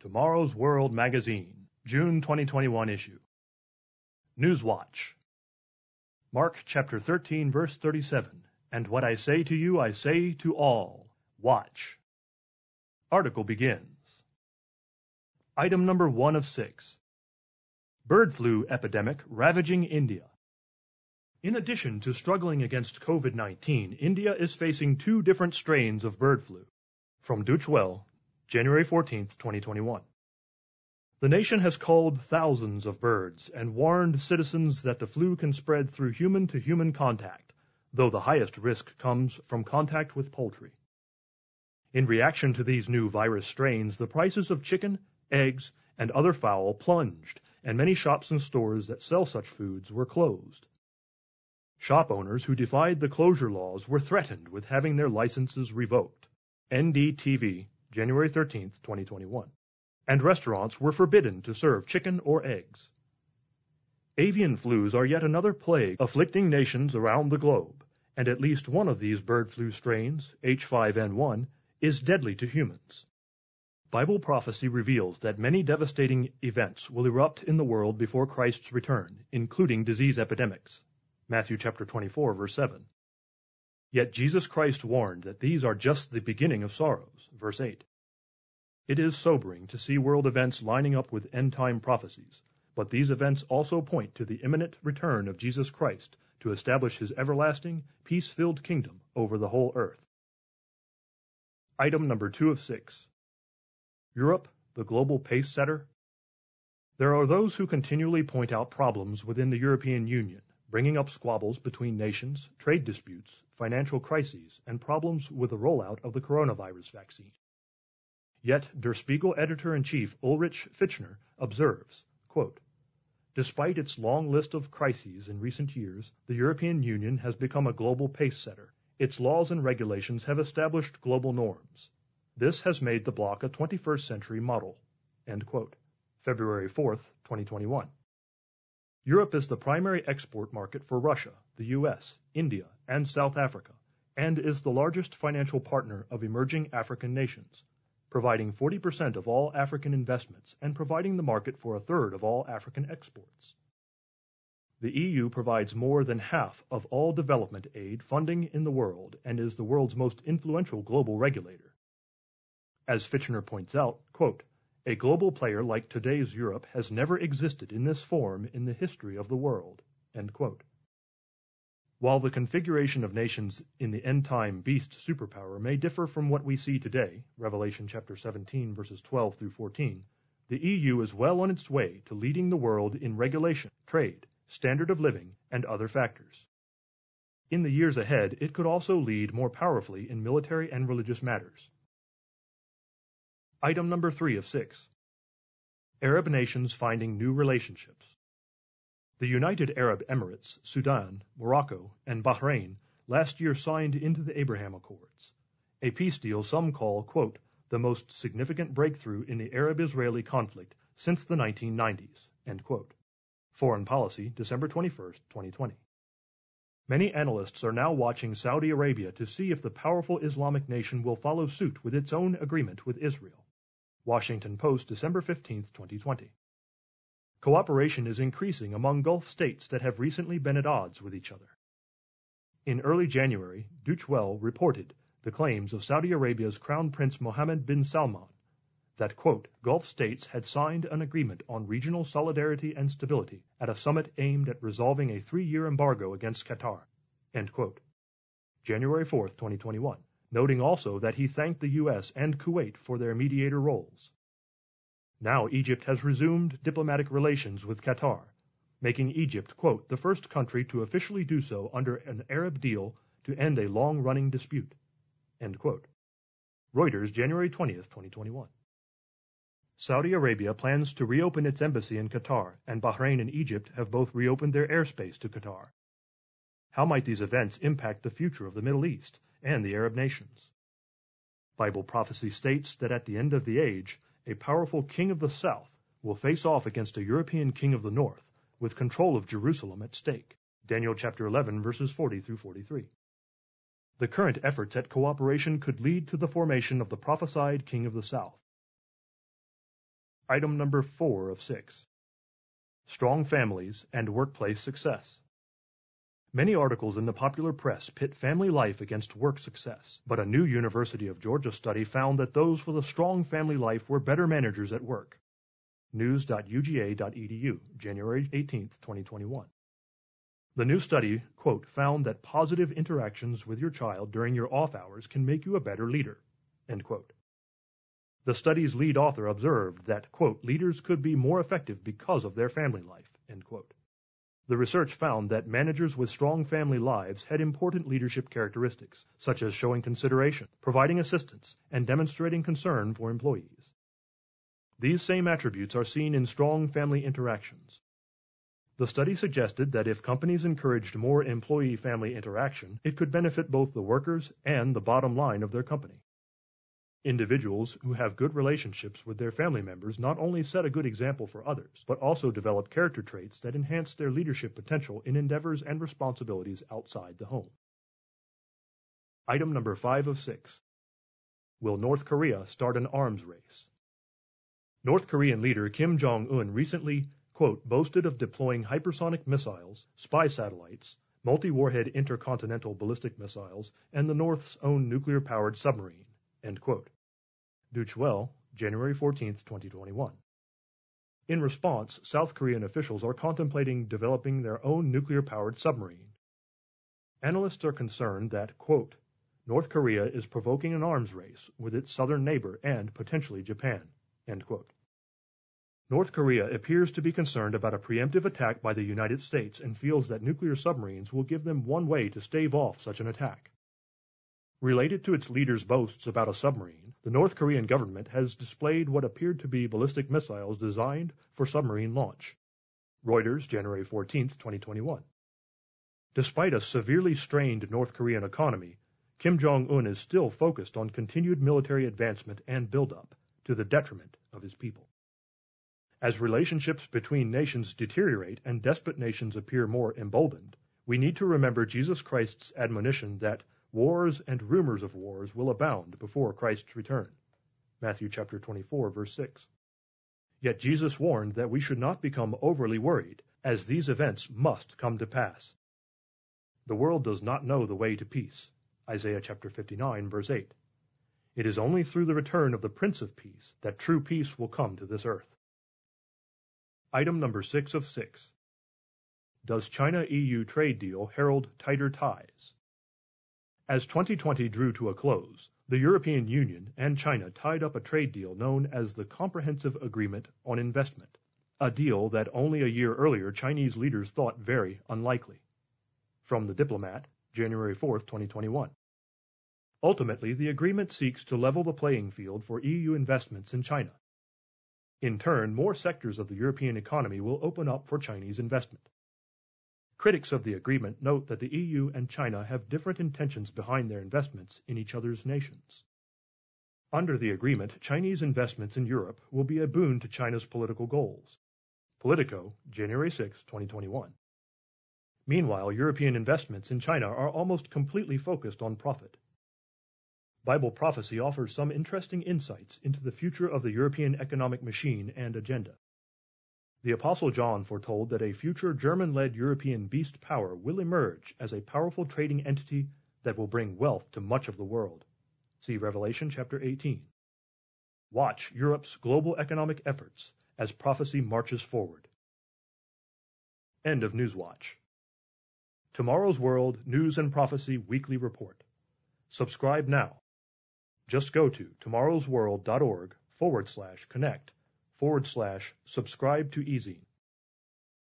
Tomorrow's World Magazine, June 2021 issue. Newswatch. Mark chapter 13, verse 37. And what I say to you, I say to all. Watch. Article begins. Item number one of six. Bird flu epidemic ravaging India. In addition to struggling against COVID 19, India is facing two different strains of bird flu. From Deutsche Welle, January 14, 2021. The nation has culled thousands of birds and warned citizens that the flu can spread through human to human contact, though the highest risk comes from contact with poultry. In reaction to these new virus strains, the prices of chicken, eggs, and other fowl plunged, and many shops and stores that sell such foods were closed. Shop owners who defied the closure laws were threatened with having their licenses revoked. NDTV, January 13, 2021. And restaurants were forbidden to serve chicken or eggs. Avian flus are yet another plague afflicting nations around the globe, and at least one of these bird flu strains, H5N1, is deadly to humans. Bible prophecy reveals that many devastating events will erupt in the world before Christ's return, including disease epidemics. Matthew chapter 24 verse 7. Yet Jesus Christ warned that these are just the beginning of sorrows. Verse 8. It is sobering to see world events lining up with end time prophecies, but these events also point to the imminent return of Jesus Christ to establish his everlasting, peace filled kingdom over the whole earth. Item number two of six Europe, the global pace setter. There are those who continually point out problems within the European Union bringing up squabbles between nations, trade disputes, financial crises, and problems with the rollout of the coronavirus vaccine. Yet Der Spiegel editor-in-chief Ulrich Fichtner observes, quote, Despite its long list of crises in recent years, the European Union has become a global pace setter. Its laws and regulations have established global norms. This has made the bloc a 21st century model. February 4, 2021. Europe is the primary export market for Russia, the US, India, and South Africa, and is the largest financial partner of emerging African nations, providing 40% of all African investments and providing the market for a third of all African exports. The EU provides more than half of all development aid funding in the world and is the world's most influential global regulator. As Fichtner points out, quote, a global player like today's Europe has never existed in this form in the history of the world. While the configuration of nations in the end-time beast superpower may differ from what we see today, Revelation chapter 17 verses 12 through 14, the EU is well on its way to leading the world in regulation, trade, standard of living, and other factors. In the years ahead, it could also lead more powerfully in military and religious matters. Item number three of six. Arab nations finding new relationships. The United Arab Emirates, Sudan, Morocco, and Bahrain last year signed into the Abraham Accords, a peace deal some call, quote, the most significant breakthrough in the Arab-Israeli conflict since the 1990s, end quote. Foreign Policy, December 21, 2020. Many analysts are now watching Saudi Arabia to see if the powerful Islamic nation will follow suit with its own agreement with Israel. Washington Post, December 15, 2020. Cooperation is increasing among Gulf states that have recently been at odds with each other. In early January, Deutsche Welle reported the claims of Saudi Arabia's Crown Prince Mohammed bin Salman that, quote, Gulf states had signed an agreement on regional solidarity and stability at a summit aimed at resolving a three-year embargo against Qatar, end quote. January 4, 2021 noting also that he thanked the U.S. and Kuwait for their mediator roles. Now Egypt has resumed diplomatic relations with Qatar, making Egypt, quote, the first country to officially do so under an Arab deal to end a long-running dispute, end quote. Reuters, January 20th, 2021. Saudi Arabia plans to reopen its embassy in Qatar, and Bahrain and Egypt have both reopened their airspace to Qatar. How might these events impact the future of the Middle East and the Arab nations? Bible prophecy states that at the end of the age, a powerful king of the south will face off against a European king of the north with control of Jerusalem at stake. Daniel chapter 11 verses 40 through 43. The current efforts at cooperation could lead to the formation of the prophesied king of the south. Item number 4 of 6. Strong Families and Workplace Success. Many articles in the popular press pit family life against work success, but a new University of Georgia study found that those with a strong family life were better managers at work. News.uga.edu, January 18, 2021. The new study, quote, found that positive interactions with your child during your off hours can make you a better leader, end quote. The study's lead author observed that, quote, leaders could be more effective because of their family life, end quote. The research found that managers with strong family lives had important leadership characteristics, such as showing consideration, providing assistance, and demonstrating concern for employees. These same attributes are seen in strong family interactions. The study suggested that if companies encouraged more employee family interaction, it could benefit both the workers and the bottom line of their company. Individuals who have good relationships with their family members not only set a good example for others, but also develop character traits that enhance their leadership potential in endeavors and responsibilities outside the home. Item number 5 of 6. Will North Korea start an arms race? North Korean leader Kim Jong un recently quote, boasted of deploying hypersonic missiles, spy satellites, multi-warhead intercontinental ballistic missiles, and the North's own nuclear-powered submarine, end quote. Deutsche Welle, January 14, 2021. In response, South Korean officials are contemplating developing their own nuclear-powered submarine. Analysts are concerned that, quote, North Korea is provoking an arms race with its southern neighbor and potentially Japan, end quote. North Korea appears to be concerned about a preemptive attack by the United States and feels that nuclear submarines will give them one way to stave off such an attack. Related to its leader's boasts about a submarine, the North Korean government has displayed what appeared to be ballistic missiles designed for submarine launch. Reuters, January 14, 2021. Despite a severely strained North Korean economy, Kim Jong un is still focused on continued military advancement and buildup to the detriment of his people. As relationships between nations deteriorate and despot nations appear more emboldened, we need to remember Jesus Christ's admonition that wars and rumors of wars will abound before Christ's return. Matthew chapter 24 verse 6. Yet Jesus warned that we should not become overly worried, as these events must come to pass. The world does not know the way to peace. Isaiah chapter 59 verse 8. It is only through the return of the Prince of Peace that true peace will come to this earth. Item number 6 of 6. Does China-EU trade deal herald tighter ties? As 2020 drew to a close, the European Union and China tied up a trade deal known as the Comprehensive Agreement on Investment, a deal that only a year earlier Chinese leaders thought very unlikely. From the Diplomat, January 4, 2021. Ultimately, the agreement seeks to level the playing field for EU investments in China in turn, more sectors of the European economy will open up for Chinese investment. Critics of the agreement note that the EU and China have different intentions behind their investments in each other's nations. Under the agreement, Chinese investments in Europe will be a boon to China's political goals. Politico, January 6, 2021. Meanwhile, European investments in China are almost completely focused on profit. Bible prophecy offers some interesting insights into the future of the European economic machine and agenda. The Apostle John foretold that a future German led European beast power will emerge as a powerful trading entity that will bring wealth to much of the world. See Revelation chapter 18. Watch Europe's global economic efforts as prophecy marches forward. End of Newswatch. Tomorrow's World News and Prophecy Weekly Report. Subscribe now just go to tomorrowsworld.org forward slash connect forward slash subscribe to ezine.